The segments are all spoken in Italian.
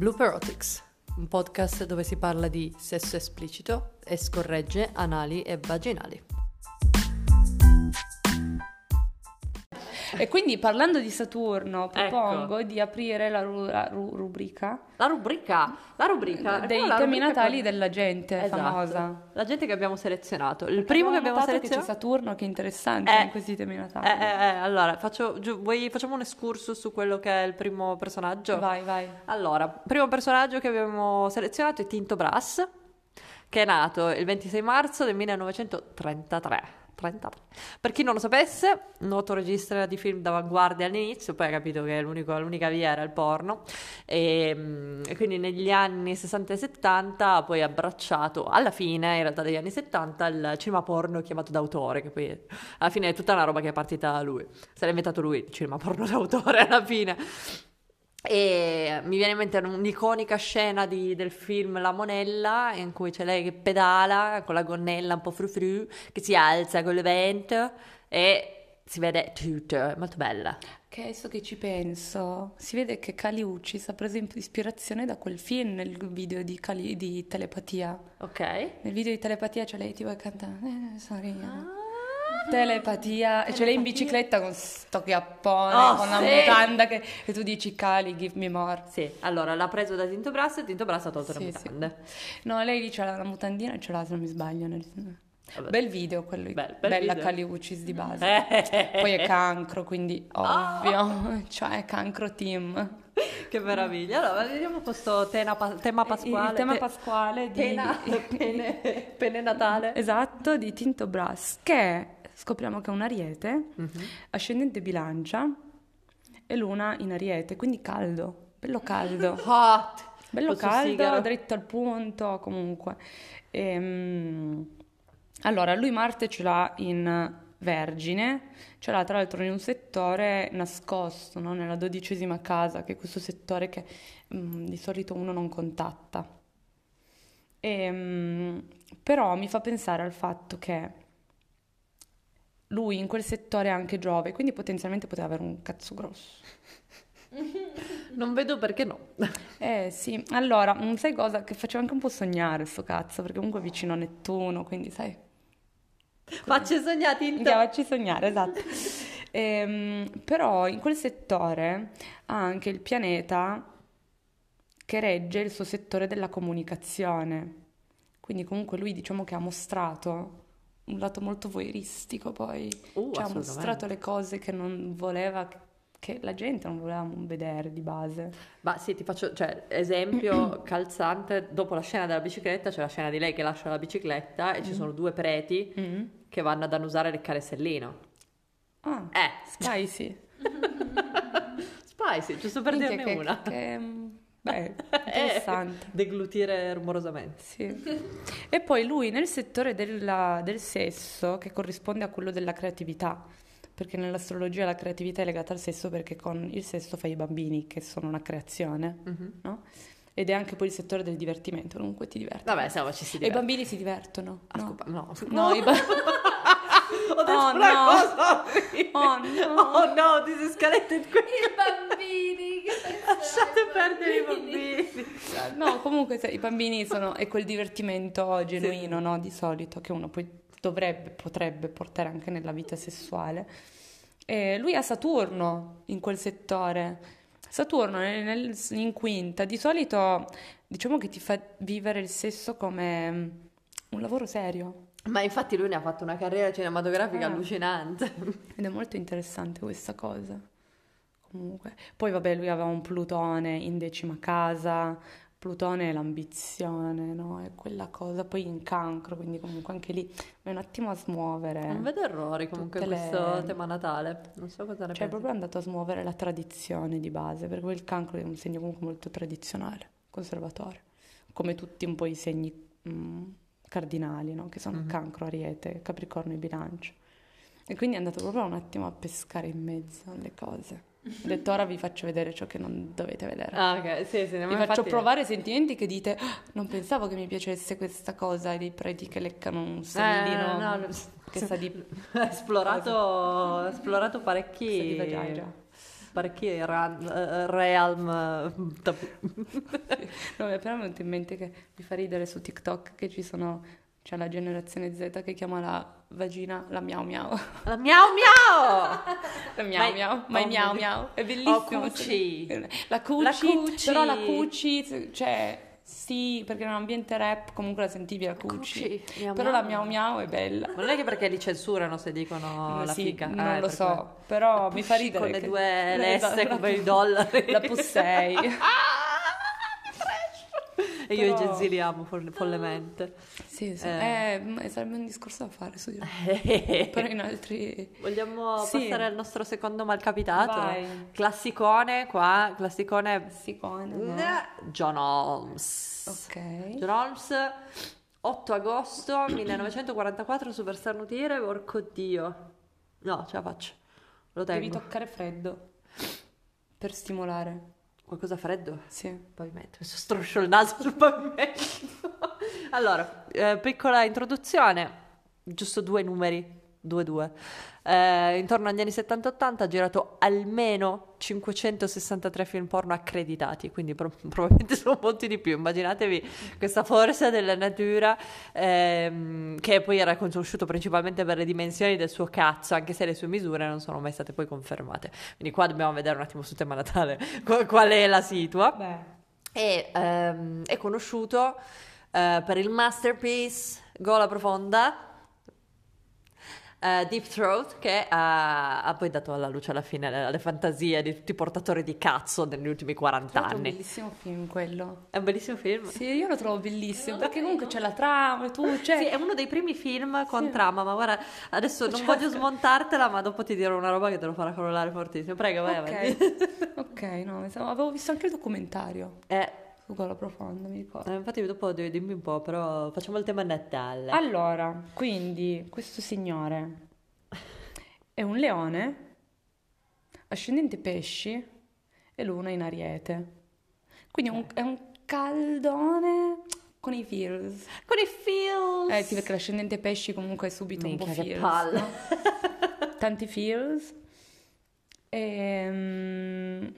Blooperotics, un podcast dove si parla di sesso esplicito e scorregge anali e vaginali. E quindi parlando di Saturno, Ecco. propongo di aprire la, ru- la ru- rubrica La rubrica, la rubrica dei la temi rubrica natali che- della gente Esatto. famosa. La gente che abbiamo selezionato. Il primo che abbiamo notato che c'è selezionato. Saturno, che è interessante Eh. in questi temi natali. Eh, eh, eh, allora, faccio, giu- vuoi- facciamo un excursus su quello che è il primo personaggio? Vai, vai. Allora, primo personaggio che abbiamo selezionato è Tinto Brass, che è nato il 26 marzo del 1933. 33. Per chi non lo sapesse, noto regista di film d'avanguardia all'inizio, poi ha capito che l'unica via era il porno, e, mm, e quindi negli anni 60 e 70 ha poi abbracciato, alla fine in realtà degli anni 70, il cinema porno chiamato d'autore, che poi alla fine è tutta una roba che è partita da lui, se l'ha inventato lui il cinema porno d'autore alla fine. E mi viene in mente un'iconica scena di- del film La Monella in cui c'è lei che pedala con la gonnella un po' frufru, che si alza con le vento e si vede tutto, è molto bella. Che adesso che ci penso, si vede che Kali Uchis ha preso ispirazione da quel film nel video di, Kali- di telepatia. Ok? Nel video di telepatia c'è lei tipo che canta eh, sorry, Ah. Telepatia, e c'è lei in Telepatia. bicicletta con sto chiappone, Oh, con sì. mutanda che, e tu dici Kali, give me more. Sì, allora l'ha preso da Tinto Brass e Tinto Brass ha tolto le Sì, sì. mutande. No, lei dice la, la mutandina ce l'ha se non mi sbaglio. nel- Vabbè. Bel video quello, Bel- bel bella video. Kali Uchis di base. Poi è cancro, quindi ovvio, cioè cancro team. che meraviglia. Allora, vediamo questo tena pa- tema pasquale. Il tema te- pasquale di... Pena, pene, pene natale. Esatto, di Tinto Brass, che scopriamo che è un ariete, Mhm. ascendente bilancia e luna in ariete, quindi caldo, bello caldo. Hot. Bello Lo caldo, sussigaro. dritto al punto, comunque. Ehm, allora, lui Marte ce l'ha in Vergine, ce l'ha tra l'altro in un settore nascosto, no? Nella dodicesima casa, che è questo settore che mm, di solito uno non contatta. Ehm, però mi fa pensare al fatto che lui in quel settore è anche Giove, quindi potenzialmente poteva avere un cazzo grosso. Non vedo perché no. Eh sì, allora, mm, sai cosa? Che faceva anche un po' sognare sto cazzo, perché comunque è vicino a Nettuno, quindi sai, Facci sognare Tinto. andiamoci sognare, esatto. Ehm, però in quel settore ha anche il pianeta che regge il suo settore della comunicazione. Quindi comunque lui diciamo che ha mostrato un lato molto voyeuristico poi, Uh, cioè ha mostrato le cose che non voleva, che la gente non voleva vedere di base. Ma sì, ti faccio, cioè, esempio calzante, dopo la scena della bicicletta c'è la scena di lei che lascia la bicicletta e ci sono due preti Mm. che vanno ad annusare e leccare Sellino. Ah, Eh, spicy. spicy, giusto per Minchia, dirne che- una. che- mm, beh, Eh, interessante. deglutire rumorosamente. Sì. E poi lui nel settore della- del sesso, che corrisponde a quello della creatività, perché nell'astrologia la creatività è legata al sesso perché con il sesso fai i bambini, che sono una creazione, Mhm. no? Ed è anche poi il settore del divertimento, comunque ti diverti. Vabbè, siamo ci si E i diverte. bambini si divertono. Ah, no? scusa, no, No, i ba- Ho detto Oh, una no. cosa orribile. Oh, no. Oh no, this is qui. I bambini, Lasciate perdere i bambini. No, comunque se- i bambini sono, è quel divertimento genuino, no? Di solito, che uno poi dovrebbe, potrebbe portare anche nella vita sessuale. E lui ha Saturno in quel settore. Saturno nel- nel- in quinta, di solito diciamo che ti fa vivere il sesso come mm, un lavoro serio. Ma infatti lui ne ha fatto una carriera cinematografica Ah. allucinante. Ed è molto interessante questa cosa. Comunque. Poi vabbè, lui aveva un Plutone in decima casa. Plutone è l'ambizione, no? È quella cosa. Poi in cancro, quindi comunque anche lì è un attimo a smuovere. Non vedo errori comunque in le- questo tema natale. Non so cosa ne Cioè, è proprio andato a smuovere la tradizione di base, perché poi il cancro è un segno comunque molto tradizionale, conservatore, come tutti un po' i segni mm, cardinali, no? Che sono Mhm. cancro, ariete, capricorno e bilancio. E quindi è andato proprio un attimo a pescare in mezzo alle cose. Ho detto ora vi faccio vedere ciò che non dovete vedere. Ah, ok, sì, sì, vi faccio provare sentimenti che dite "Ah, non pensavo che mi piacesse questa cosa dei preti che leccano un sellino Eh, no, che sa di esplorato, esplorato Sa di parecchi vagina. Parecchi ran- eh, realm eh. No, mi è appena venuto in mente che mi fa ridere su TikTok che ci sono, c'è la generazione Z che chiama la vagina la miau miau. La miau miau! La miau miau, ma oh, miau miau. È bellissimo. Oh, cucci. La cucci, La cucci. però la cucci, cioè sì, perché in un ambiente rap comunque la sentivi la cucci. Cucci, miau Però miau. la miau miau è bella. Ma non è che perché li censurano se dicono la Sì, fica? non Ah, lo so, quello. però mi fa ridere con le che- due Esatto, lesse la come i dollari. La pussei. E io i Però- Gen Z li amo folle- follemente. Sì, sì. Eh. Eh, sarebbe un discorso da fare su di me. Però in altri... Vogliamo Sì. passare al nostro secondo malcapitato? Vai. Classicone qua, classicone Sicone, no? John Holmes. Ok. John Holmes, 8 agosto 1944, Superstar Nutire, porco dio. No, ce la faccio. Lo Devi tengo. toccare freddo per stimolare. Qualcosa freddo? Sì. Pavimento, adesso stroscio il naso sul pavimento. allora, eh, piccola introduzione, giusto due numeri, due due. Eh, intorno agli anni 70-80 ha girato almeno 563 film porno accreditati, quindi pro- probabilmente sono molti di più. Immaginatevi questa forza della natura ehm, che poi era conosciuto principalmente per le dimensioni del suo cazzo, anche se le sue misure non sono mai state poi confermate. Quindi qua dobbiamo vedere un attimo sul tema natale qu- qual è la situa. Beh. E, ehm, è conosciuto eh, per il masterpiece Gola Profonda, eh, Deep Throat, che ha, ha poi dato alla luce alla fine le, le fantasie di tutti i portatori di cazzo negli ultimi 40 Tra l'altro è un anni. bellissimo film quello. È un bellissimo film. Sì, io lo trovo bellissimo perché comunque c'è la trama e tu, cioè... Sì, è uno dei primi film con Sì. trama, ma guarda, adesso non Cioè- voglio smontartela, ma dopo ti dirò una roba che te lo farà crollare fortissimo. Prego, vai avanti. Ok, no, avevo visto anche il documentario Eh, Gola Profonda, mi ricordo. eh, infatti dopo devi dimmi un po', però facciamo il tema Natale. Allora, quindi questo signore è un leone, ascendente pesci e luna in ariete. Quindi è un, è un caldone con i feels. Con i feels. Eh, sì, perché l'ascendente pesci comunque è subito un po' Minchia, che feels. palle. no? Tanti feels. Ehm,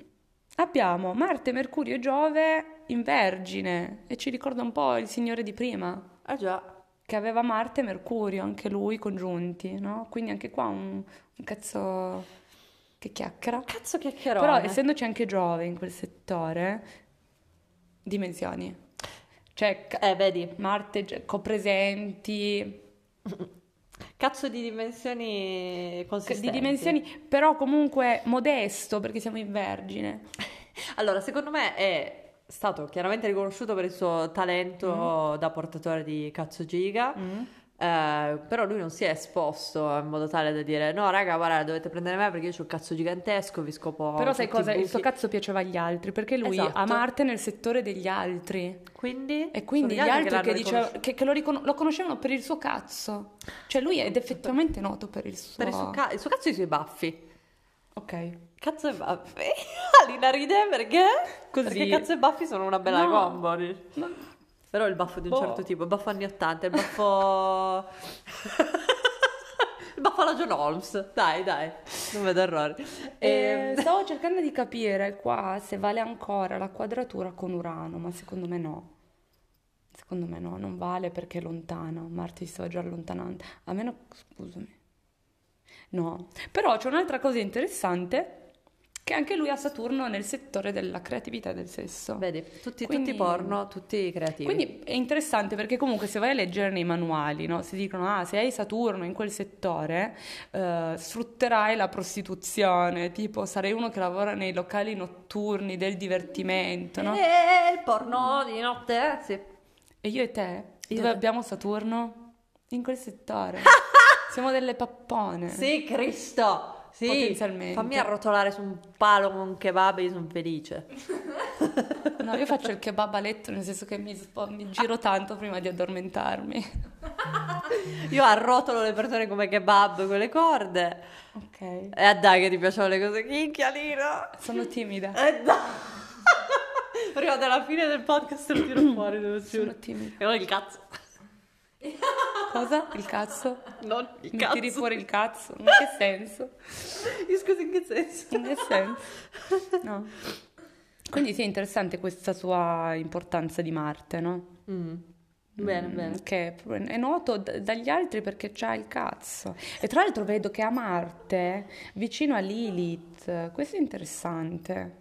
abbiamo Marte, Mercurio e Giove in Vergine e ci ricorda un po' il signore di prima Ah già. che aveva Marte e Mercurio, anche lui congiunti, no? Quindi anche qua un, un cazzo che chiacchiera. Cazzo chiacchierone. Però essendoci anche Giove in quel settore, dimensioni. Cioè, ca- Eh, vedi, Marte copresenti, cazzo di dimensioni consistenti. di dimensioni, però comunque modesto perché siamo in Vergine. Allora, secondo me è stato chiaramente riconosciuto per il suo talento da portatore di cazzo giga, eh, però lui non si è esposto in modo tale da dire no raga guarda dovete prendere me perché io ho il cazzo gigantesco, vi scopo Però sai cosa? Il suo buchi." cazzo piaceva agli altri perché lui Esatto. ha Marte nel settore degli altri. Quindi? E quindi gli altri che, l'hanno diceva- che- che lo, ricon- lo conoscevano per il suo cazzo. Cioè lui è effettivamente noto per il suo... Per il suo, ca- il suo cazzo e i suoi baffi. Ok. Cazzo e baffi. Alina ride perché? Così. Perché cazzo e baffi sono una bella No. combo. Ma- Però il baffo di un Boh. certo tipo, il baffo anni 80, il baffo... il baffo alla John Holmes. Dai, dai, non vedo errori. Eh, Ehm, stavo cercando di capire qua se vale ancora la quadratura con Urano, ma secondo me no. Secondo me no, non vale perché è lontano. Marte si stava già allontanando. A meno, scusami. No. Però c'è un'altra cosa interessante che anche lui ha Saturno nel settore della creatività e del sesso. Vedi, tutti, Quindi- tutti porno, tutti creativi. Quindi è interessante perché comunque se vai a leggere nei manuali, no, si dicono, ah, se hai Saturno in quel settore, eh, sfrutterai la prostituzione, tipo sarai uno che lavora nei locali notturni del divertimento, no? Eh, il porno di notte, eh, sì. E io e te, Io dove te. abbiamo Saturno? In quel settore. Siamo delle pappone. Sì, Cristo! Sì, Potenzialmente. fammi arrotolare su un palo con un kebab e io sono felice. No, io faccio il kebab a letto, nel senso che mi, mi giro tanto prima di addormentarmi. Io arrotolo le persone come kebab con le corde. Ok. E a dai che ti piacciono le cose chicchia, Lina. Sono timida. E dai. Prima della fine del podcast lo tiro fuori, devo giuro. Sono timida. E non il cazzo. Cosa? Il cazzo? Non il Mi cazzo. tiri fuori il cazzo? In che senso? Scusi, in che senso? In che senso? No. Quindi sì, è interessante questa sua importanza di Marte, no? Mm. Bene, Mm, bene. Che è noto d- dagli altri perché c'ha il cazzo. E tra l'altro vedo che a Marte, vicino a Lilith, questo è interessante.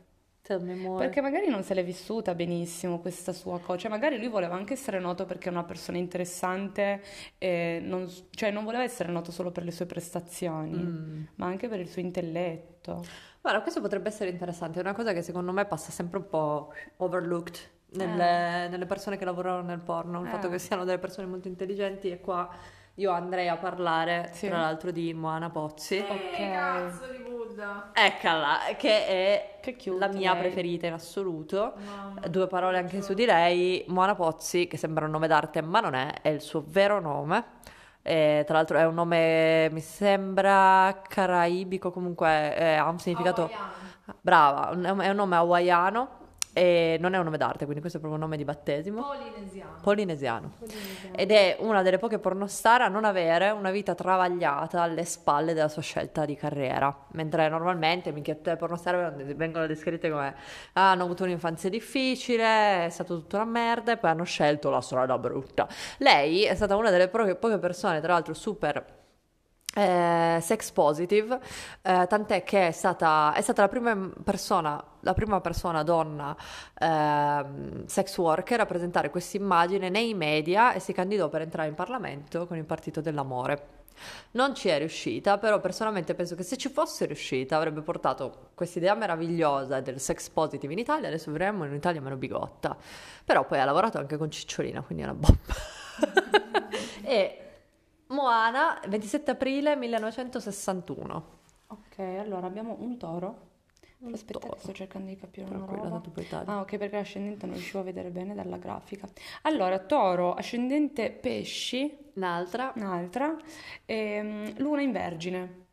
More. Perché magari non se l'è vissuta benissimo questa sua cosa, cioè magari lui voleva anche essere noto perché è una persona interessante, e non, cioè non voleva essere noto solo per le sue prestazioni, Mm. ma anche per il suo intelletto. Guarda, questo potrebbe essere interessante, è una cosa che secondo me passa sempre un po' overlooked nelle, nelle persone che lavorano nel porno, il Eh. fatto che siano delle persone molto intelligenti e qua io andrei a parlare Sì. tra l'altro di Moana Pozzi. Ok. Eh, cazzo di Buddha. Eccola, che è Che la mia lei. preferita in assoluto. Mamma. Due parole anche su di lei. Moana Pozzi, che sembra un nome d'arte, ma non è, è il suo vero nome. E, tra l'altro è un nome, mi sembra caraibico, comunque eh, ha un significato... Hawaiano. Brava, è un nome hawaiano e non è un nome d'arte, quindi questo è proprio un nome di battesimo. Polinesiano. Polinesiano. Polinesiano. Ed è una delle poche pornostar a non avere una vita travagliata alle spalle della sua scelta di carriera. Mentre normalmente minchia, le pornostar vengono descritte come "Ah, hanno avuto un'infanzia difficile, è stato tutta una merda e poi hanno scelto la strada brutta. Lei è stata una delle poche, poche persone, tra l'altro, super eh, sex positive, eh, tant'è che è stata, è stata la prima persona, la prima persona donna ehm, sex worker a presentare questa immagine nei media e si candidò per entrare in Parlamento con il Partito dell'Amore. Non ci è riuscita, però personalmente penso che se ci fosse riuscita avrebbe portato questa idea meravigliosa del sex positive in Italia, adesso vedremo in Italia meno bigotta, però poi ha lavorato anche con Cicciolina, quindi è una bomba. e Moana, 27 aprile 1961. Ok, allora abbiamo un toro. Un Aspetta, toro. sto cercando di capire una Tranquilla, roba. Ah, ok, perché l'ascendente non riuscivo a vedere bene dalla grafica. Allora, toro, ascendente pesci, Un'altra. un'altra, ehm, luna in vergine.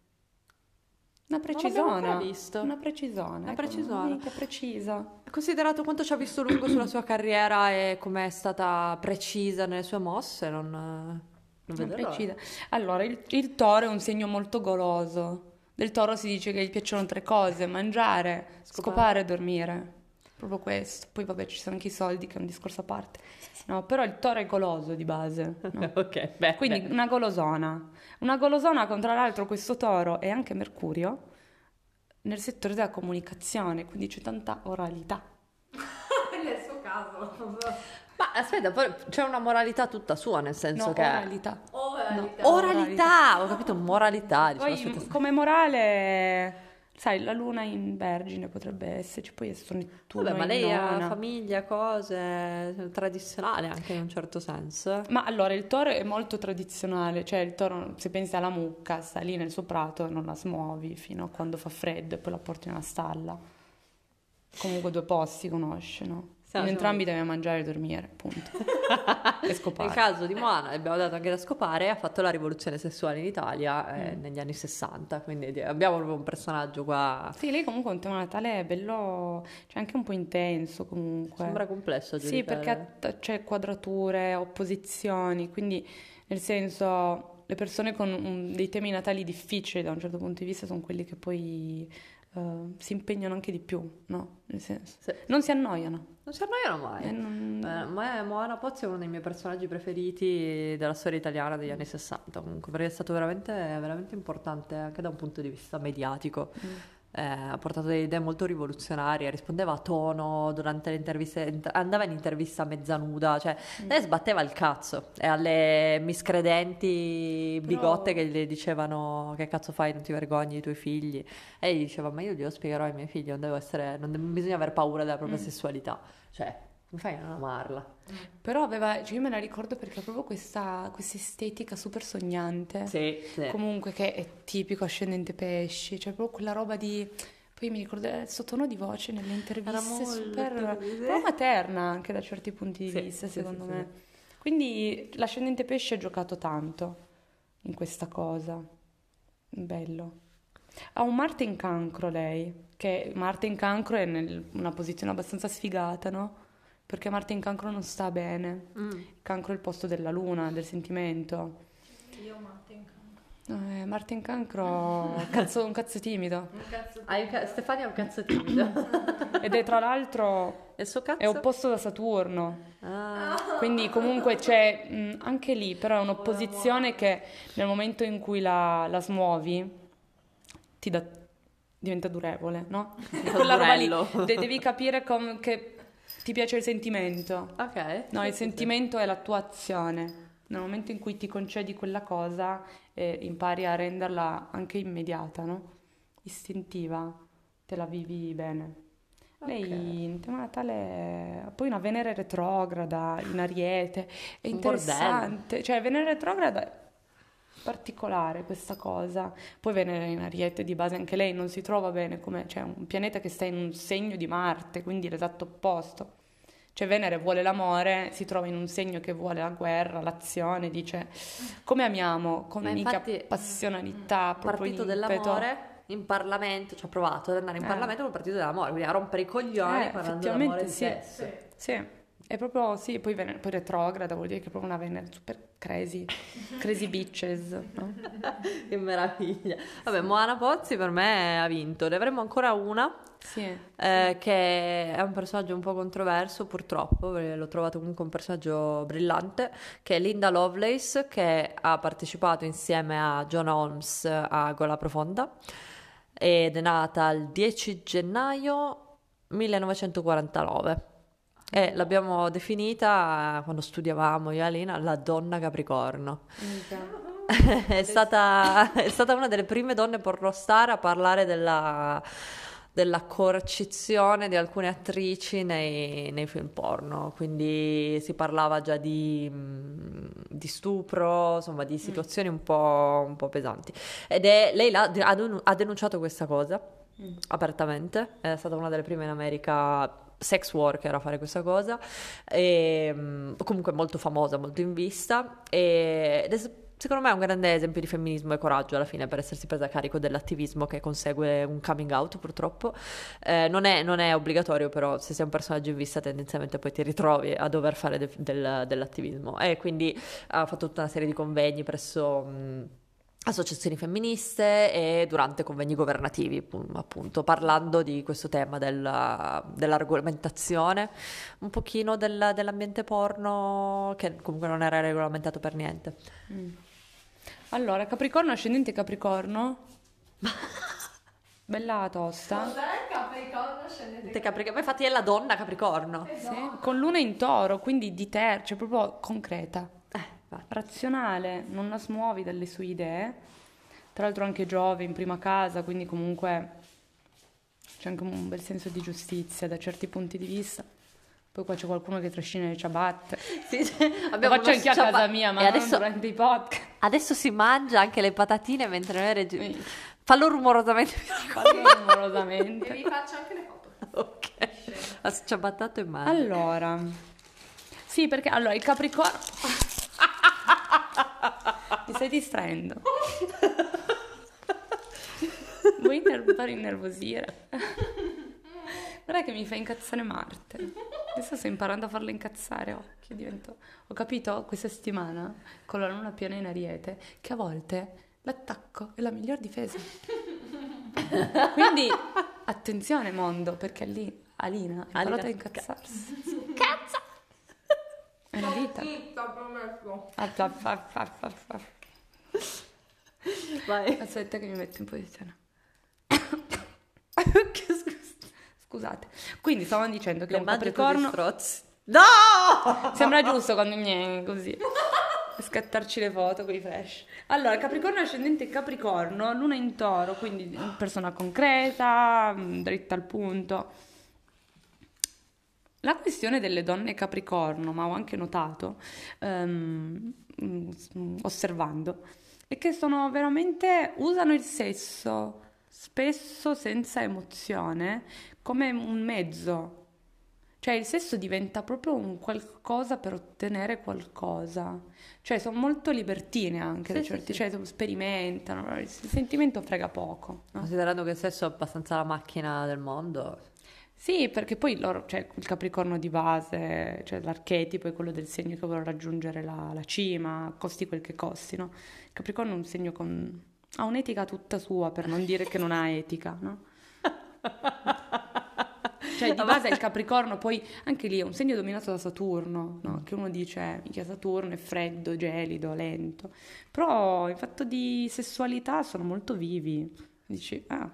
Una precisona. visto. Una precisona. Una ecco, precisona. mica precisa. Considerato quanto ci ha visto lungo sulla sua carriera e come è stata precisa nelle sue mosse, non, non l'ora. precisa. Allora, il, il toro è un segno molto goloso. Del toro si dice che gli piacciono tre cose: mangiare, Scopare. e dormire. Proprio questo. Poi vabbè, ci sono anche i soldi, che è un discorso a parte. No, però il toro è goloso di base. no? ok, beh, Quindi beh. una golosona. Una golosona con tra l'altro questo toro e anche Mercurio nel settore della comunicazione, quindi c'è tanta oralità. Nel suo caso. Ma aspetta, poi c'è una moralità tutta sua, nel senso No, che... oralità. Oralità. Oralità, ho capito, moralità. Dicevo, Poi aspetta, come morale, sai, la luna in vergine potrebbe esserci, poi è Nettuno Vabbè, ma in lei ha nona. famiglia, cose tradizionali anche in un certo senso. Ma allora il toro è molto tradizionale, cioè il toro, se pensi alla mucca, sta lì nel suo prato e non la smuovi fino a quando fa freddo e poi la porti nella stalla. Comunque due posti conosce, no? Sì, In entrambi deve mangiare e dormire, punto. e Nel scopare. caso di Moana, abbiamo dato anche da scopare, ha fatto la rivoluzione sessuale in Italia eh, Mm. negli anni 60, quindi di- abbiamo proprio un personaggio qua, Sì, lei comunque un tema natale è bello, cioè anche un po' intenso comunque. sembra complesso Sì, perché c'è quadrature, opposizioni, quindi nel senso le persone con un- dei temi natali difficili da un certo punto di vista sono quelli che poi eh, si impegnano anche di più, no? Nel senso, Sì. non si annoiano. Non si annoiano mai. Eh, non- Eh, ma Moana Pozzi è uno dei miei personaggi preferiti della storia italiana degli anni 60, comunque, perché è stato veramente, veramente importante anche da un punto di vista mediatico. Mm. Eh, ha portato delle idee molto rivoluzionarie, rispondeva a tono durante le interviste, andava in intervista mezza nuda, cioè Mm. lei sbatteva il cazzo e alle miscredenti Però- bigotte che le dicevano che cazzo fai, non ti vergogni dei tuoi figli e gli diceva ma io glielo spiegherò ai miei figli, non essere, non bisogna aver paura della propria Mm. sessualità, cioè come fai a non amarla? Però aveva, cioè io me la ricordo perché ha proprio questa, questa estetica super sognante. Sì, sì. Comunque che è tipico ascendente pesci, cioè proprio quella roba di... Poi mi ricordo il suo tono di voce nelle interviste molto super... però materna anche da certi punti di Sì, vista, secondo me. Quindi l'ascendente pesci ha giocato tanto in questa cosa. Bello. Ha un Marte in cancro lei, che Marte in cancro è in una posizione abbastanza sfigata, no? Perché Marte in cancro non sta bene. Mm. Il cancro è il posto della luna, del sentimento. Io Matte in cancro. Eh, Marte in cancro, cazzo, un cazzo timido. Un cazzo Hai un ca- Stefania è un cazzo timido. Ed è tra l'altro, il suo cazzo? è opposto da Saturno. Ah, Quindi comunque c'è mh, anche lì, però è un'opposizione che nel momento in cui la, la smuovi ti dà- diventa durevole, no? Quella roba lì, de- devi capire com- che ti piace il sentimento. ok. No, il sentimento è la tua azione. Nel momento in cui ti concedi quella cosa, eh, impari a renderla anche immediata, no? Istintiva, te la vivi bene. Lei in tema natale poi una Venere retrograda in Ariete, è interessante, cioè Venere retrograda particolare questa cosa. Poi Venere in Ariete di base anche lei non si trova bene come, cioè un pianeta che sta in un segno di Marte, quindi l'esatto opposto. Cioè Venere vuole l'amore, si trova in un segno che vuole la guerra, l'azione, dice come amiamo, con Ma mica infatti, passionalità, proprio partito impeto. dell'amore in Parlamento, ci ha provato ad andare in Eh. Parlamento col partito dell'amore, quindi a rompere i coglioni Eh, parlando effettivamente d'amore e di sì. Sì, è proprio, sì, poi, Venere, poi retrograda, vuol dire che è proprio una Venere super crazy, crazy bitches, no? Che meraviglia. Vabbè, Moana Pozzi per me ha vinto. Ne avremo ancora una, Sì, eh, che è un personaggio un po' controverso, purtroppo, perché l'ho trovato comunque un personaggio brillante, che è Linda Lovelace, che ha partecipato insieme a John Holmes a Gola Profonda ed è nata il 10 gennaio 1949. E l'abbiamo definita, eh, quando studiavamo io e Alina, la donna Capricorno. è, stata, è stata una delle prime donne pornostar a parlare della, della coercizione di alcune attrici nei, nei film porno, quindi si parlava già di, mm, di stupro, insomma di situazioni un po', un po' pesanti. Ed è, lei ha denunciato questa cosa apertamente, è stata una delle prime in America sex worker a fare questa cosa, e, mm, comunque molto famosa, molto in vista, e- ed è secondo me un grande esempio di femminismo e coraggio alla fine per essersi presa a carico dell'attivismo che consegue un coming out purtroppo. Eh, non, è, non è obbligatorio però se sei un personaggio in vista tendenzialmente poi ti ritrovi a dover fare de- del- dell'attivismo. E quindi ha fatto tutta una serie di convegni presso... mh, associazioni femministe e durante convegni governativi, pu- appunto, parlando di questo tema della, della regolamentazione, un pochino del- dell'ambiente porno che comunque non era regolamentato per niente. Allora, Capricorno, ascendente Capricorno. Bella tosta. Cos'è Capricorno scendete Te Capri- ma infatti è la donna Capricorno. Sì, con luna in toro, quindi di te, cioè proprio concreta. Razionale, non la smuovi dalle sue idee. Tra l'altro anche Giove in prima casa, quindi comunque c'è anche un bel senso di giustizia da certi punti di vista. Poi qua c'è qualcuno che trascina le ciabatte. Sì, sì, Lo abbiamo faccio anche a sciaba- casa mia, ma e non adesso, durante i podcast. adesso si mangia anche le patatine mentre noi regi- Sì. Fallo rumorosamente. Fallo E rumorosamente. vi faccio anche le foto. ok. Sciabattato in mano. Allora, sì, perché allora il Capricorno. Mi stai distraendo. Vuoi inner- fare innervosire? Guarda che mi fa incazzare Marte. Adesso sto imparando a farla incazzare. Occhio, divento... Ho capito questa settimana con la luna piena in ariete che a volte l'attacco è la miglior difesa. Quindi attenzione mondo, perché lì Alina ha imparato a incazzarsi. Cazzo! È la vita. Zitta, promesso. Ah, fa, fa, fa, fa, fa. Vai. Aspetta che mi metto in posizione. Scusate. Quindi stavamo dicendo che Le un Capricorno. No! sembra giusto quando mi così scattarci le foto con i flash. Allora, Capricorno ascendente Capricorno, luna in Toro, quindi persona concreta, mh, dritta al punto. La questione delle donne Capricorno, ma ho anche notato, mm, osservando, è che sono veramente, usano il sesso spesso senza emozione come un mezzo. Cioè il sesso diventa proprio un qualcosa per ottenere qualcosa. Cioè sono molto libertine anche da Sì, sì, certi, sì. cioè sperimentano, il sentimento frega poco. no? Considerando che il sesso è abbastanza la macchina del mondo. Sì, perché poi loro, cioè il Capricorno di base, cioè l'archetipo è quello del segno che vuole raggiungere la, la cima, costi quel che costi, no? Il Capricorno è un segno con... ha un'etica tutta sua, per non dire che non ha etica, no? Cioè di base il Capricorno poi anche lì è un segno dominato da Saturno, no? Che uno dice, minchia Saturno è freddo, gelido, lento, però in fatto di sessualità sono molto vivi, dici, ah,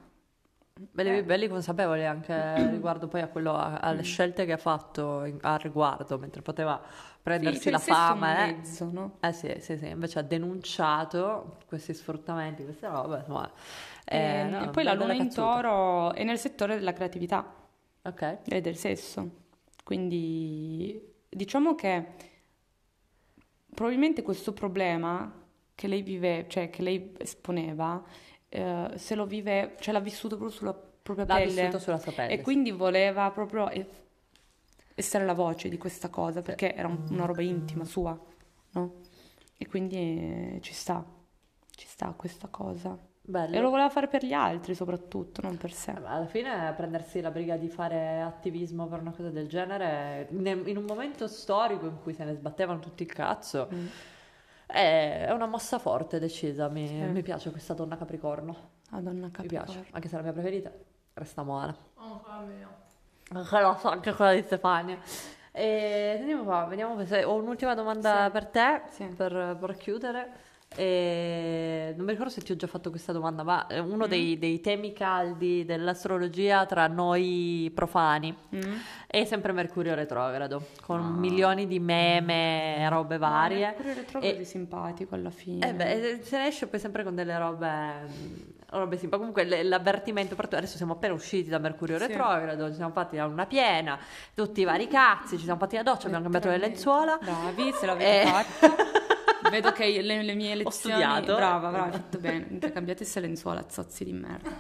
Belli, Eh. belli consapevoli anche riguardo poi a quello, a- alle Mm. scelte che ha fatto in- al riguardo, mentre poteva prendersi sì, la fama, eh. mezzo, no? Eh sì, sì, sì, invece ha denunciato questi sfruttamenti, queste robe, insomma. E, eh, e no, poi la luna in toro è nel settore della creatività Ok. e del sesso. Quindi diciamo che probabilmente questo problema che lei vive, cioè che lei esponeva, eh, se lo vive, cioè l'ha vissuto proprio sulla propria L'ha pelle. vissuto sulla sua pelle. E quindi voleva proprio essere la voce di questa cosa perché era un- una roba intima sua, no? E quindi eh, ci sta, ci sta questa cosa. Bello. E lo voleva fare per gli altri soprattutto, non per sé. Eh, Alla fine prendersi la briga di fare attivismo per una cosa del genere, ne- in un momento storico in cui se ne sbattevano tutti il cazzo, Mm. È, una mossa forte, decisa. Mi, Sì. mi piace questa donna Capricorno. Madonna Mi Capricorno. piace, anche se è la mia preferita. Resta Moana. Oh, mia. Anche la so, anche quella di Stefania. E sentiamo qua, vediamo se ho un'ultima domanda Sì. per te, Sì. per, per chiudere. E non mi ricordo se ti ho già fatto questa domanda, ma è uno Mm. dei, dei temi caldi dell'astrologia tra noi profani Mm? è sempre Mercurio retrogrado, con Ah. milioni di meme e robe varie. Mercurio retrogrado E- è simpatico alla fine. Eh beh, eh, se ne esce poi sempre con delle robe, mm, robe simpatiche. Comunque l'avvertimento per tu, adesso siamo appena usciti da Mercurio Sì. retrogrado, ci siamo fatti la luna piena, tutti i vari cazzi, ci siamo fatti la doccia, abbiamo cambiato le lenzuola. Bravi, se l'avete Eh. fatto. Vedo che le, le mie lezioni... studiato. Brava, brava, hai fatto bene. Cambiate se lenzuola, zozzi di merda.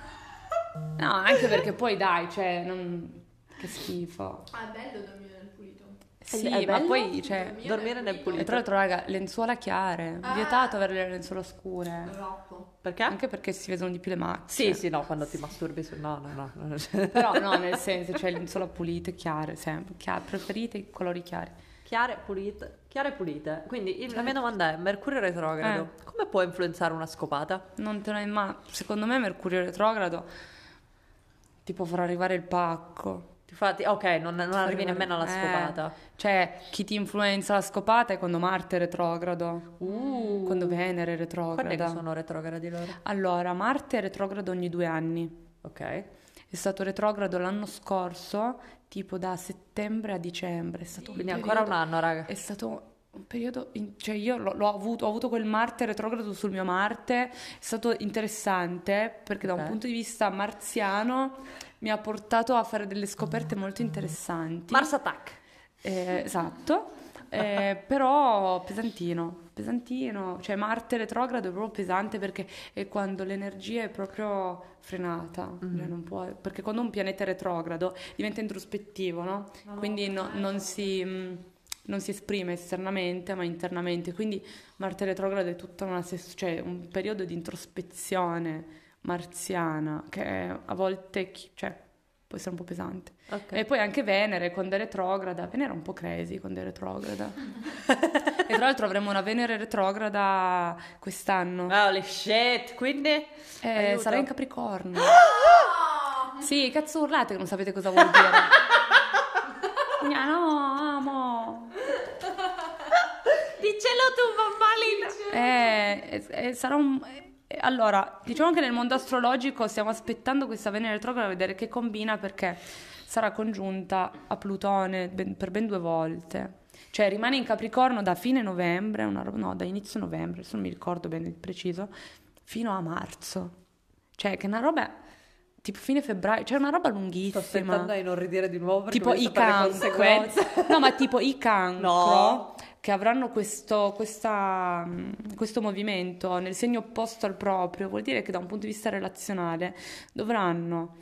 No, anche perché poi dai, cioè, non... Che schifo. Ah, è bello dormire nel pulito. Sì, è ma bello? poi, cioè... Dormire dormire nel E pulito. tra l'altro, raga, lenzuola chiare. Ah. Vietato avere le lenzuola scure. Esatto. Perché? Anche perché si vedono di più le macchie. Sì, sì, no, quando ti masturbi su... No, no, no. no. Però no, nel senso, cioè lenzuola pulite, chiare, sempre. Chiare, preferite i colori chiari. Chiare, pulite. Chiare e pulite. Quindi il- la mia domanda è, Mercurio retrogrado, come può influenzare una scopata? Non te ne ma secondo me Mercurio retrogrado ti può far arrivare il pacco. Ti fa, ti- ok, non, non arrivi arrivare- nemmeno alla eh. scopata. Cioè, chi ti influenza la scopata è quando Marte è retrogrado, Uh, quando Venere è quando è che retrograda. sono retrogradi loro? Allora, Marte è retrogrado ogni due anni. Ok. È stato retrogrado l'anno scorso, tipo da settembre a dicembre. È stato un Quindi ancora un periodo- anno, raga. È stato un periodo, in- cioè io l'ho, l'ho avuto, ho avuto quel Marte retrogrado sul mio Marte, è stato interessante perché da Ok. un punto di vista marziano mi ha portato a fare delle scoperte molto interessanti. Mars Attack. Eh, esatto, Eh, però pesantino, pesantino, cioè Marte retrogrado è proprio pesante perché è quando l'energia è proprio frenata, Mhm. cioè non può- perché quando un pianeta è retrogrado diventa introspettivo, no? Quindi no- non, si, mh, non si esprime esternamente ma internamente, quindi Marte retrogrado è tutta una cioè un periodo di introspezione marziana che a volte cioè, può essere un po' pesante. Ok. E poi anche Venere quando è retrograda, Venere è un po' crazy quando è retrograda. e tra l'altro avremo una Venere retrograda quest'anno. Holy shit, quindi... Eh, sarà in Capricorno. Sì, cazzo urlate che non sapete cosa vuol dire. Gna, no, amo. Diccelo tu, bambalina! Eh, eh, eh, sarà un... allora, diciamo che nel mondo astrologico stiamo aspettando questa Venere retrograda a vedere che combina perché sarà congiunta a Plutone ben- per ben due volte. Cioè rimane in Capricorno da fine novembre, una no, da inizio novembre, adesso non mi ricordo bene il preciso, fino a marzo. Cioè che è una roba tipo fine febbraio, cioè una roba Sto lunghissima. aspettando di non ridere di nuovo perché tipo i cancro no ma tipo i cancro No. Che avranno questo, questa, mh, questo movimento nel segno opposto al proprio vuol dire che da un punto di vista relazionale dovranno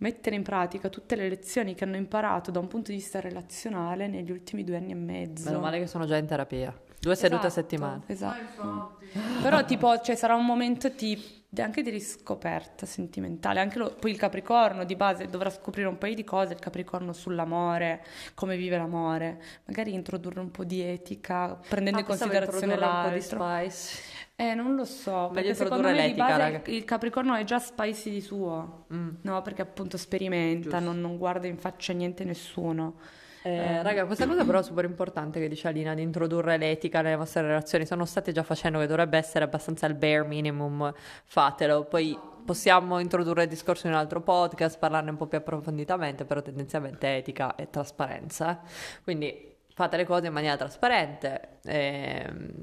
mettere in pratica tutte le lezioni che hanno imparato da un punto di vista relazionale negli ultimi due anni e mezzo Meno male che sono già in terapia. Due sedute a Esatto, settimana. esatto infatti. però tipo cioè, sarà un momento tipo anche di riscoperta sentimentale. Anche lo- poi il Capricorno di base dovrà scoprire un paio di cose, il Capricorno sull'amore, come vive l'amore, magari introdurre un po' di etica, prendendo Ah, in considerazione introdurre un po' l'altro. di spice. Eh, non lo so, Meglio perché secondo introdurre me di l'etica, base raga. il Capricorno è già spicy di suo, Mm. no? Perché appunto sperimenta, non, non guarda in faccia niente nessuno. Eh, raga, questa cosa però è super importante che dice Alina di introdurre l'etica nelle vostre relazioni. Se non state già facendo, che dovrebbe essere abbastanza il bare minimum, fatelo. Poi possiamo introdurre il discorso in un altro podcast, parlarne un po' più approfonditamente, però tendenzialmente etica e trasparenza. Quindi fate le cose in maniera trasparente. ehm,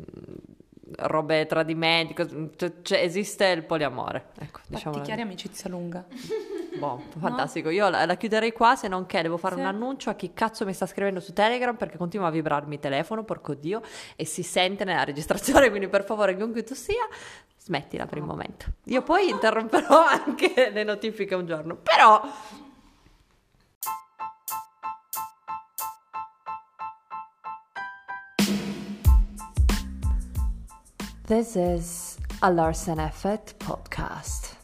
robe tradimenti, cioè, cioè, esiste il poliamore. Ecco, diciamo. chiari amicizia lunga. Boh, fantastico. Io la, la chiuderei qua, se non che devo fare Sì. un annuncio a chi cazzo mi sta scrivendo su Telegram perché continua a vibrarmi il telefono, porco Dio, e si sente nella registrazione, quindi per favore, chiunque tu sia, smettila per il momento. Io poi interromperò anche le notifiche un giorno, però... This is a Larsen Effect podcast.